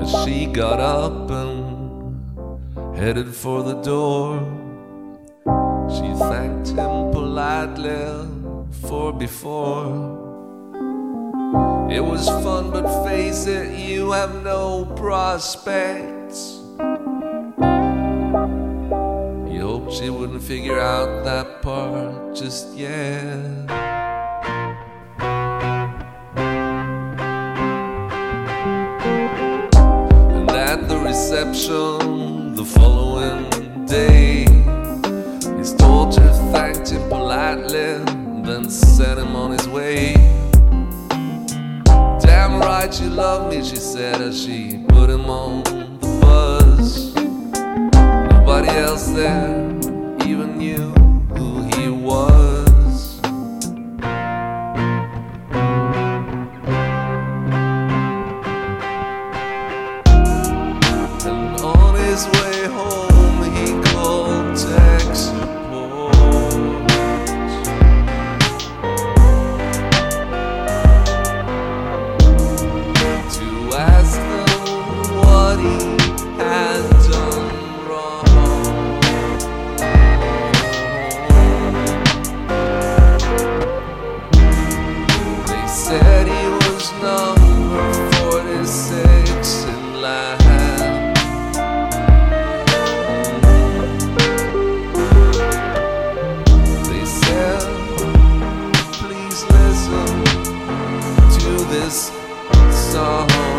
As she got up and headed for the door, she thanked him politely for before. It was fun, but face it, you have no prospects. You hoped she wouldn't figure out that part just yet. Reception the following day, his daughter thanked him politely, then sent him on his way. Damn right you love me, she said as she put him on the bus. Nobody else there this song.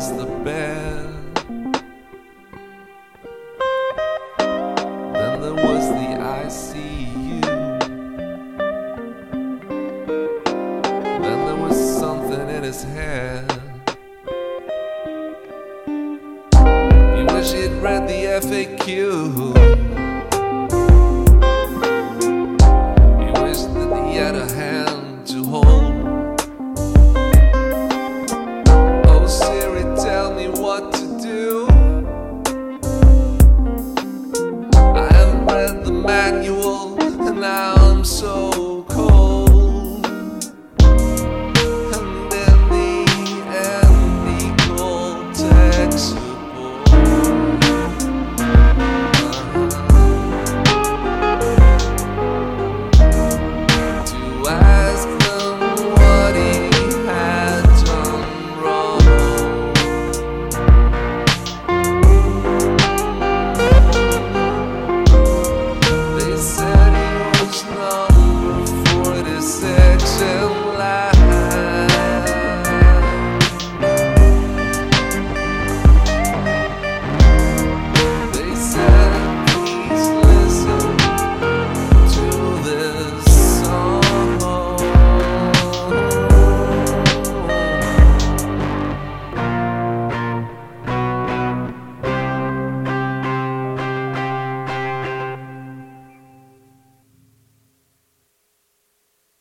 Was the bear. Then there was the ICU. Then there was something in his hair. He wished he'd read the FAQ. I'm so cold. myself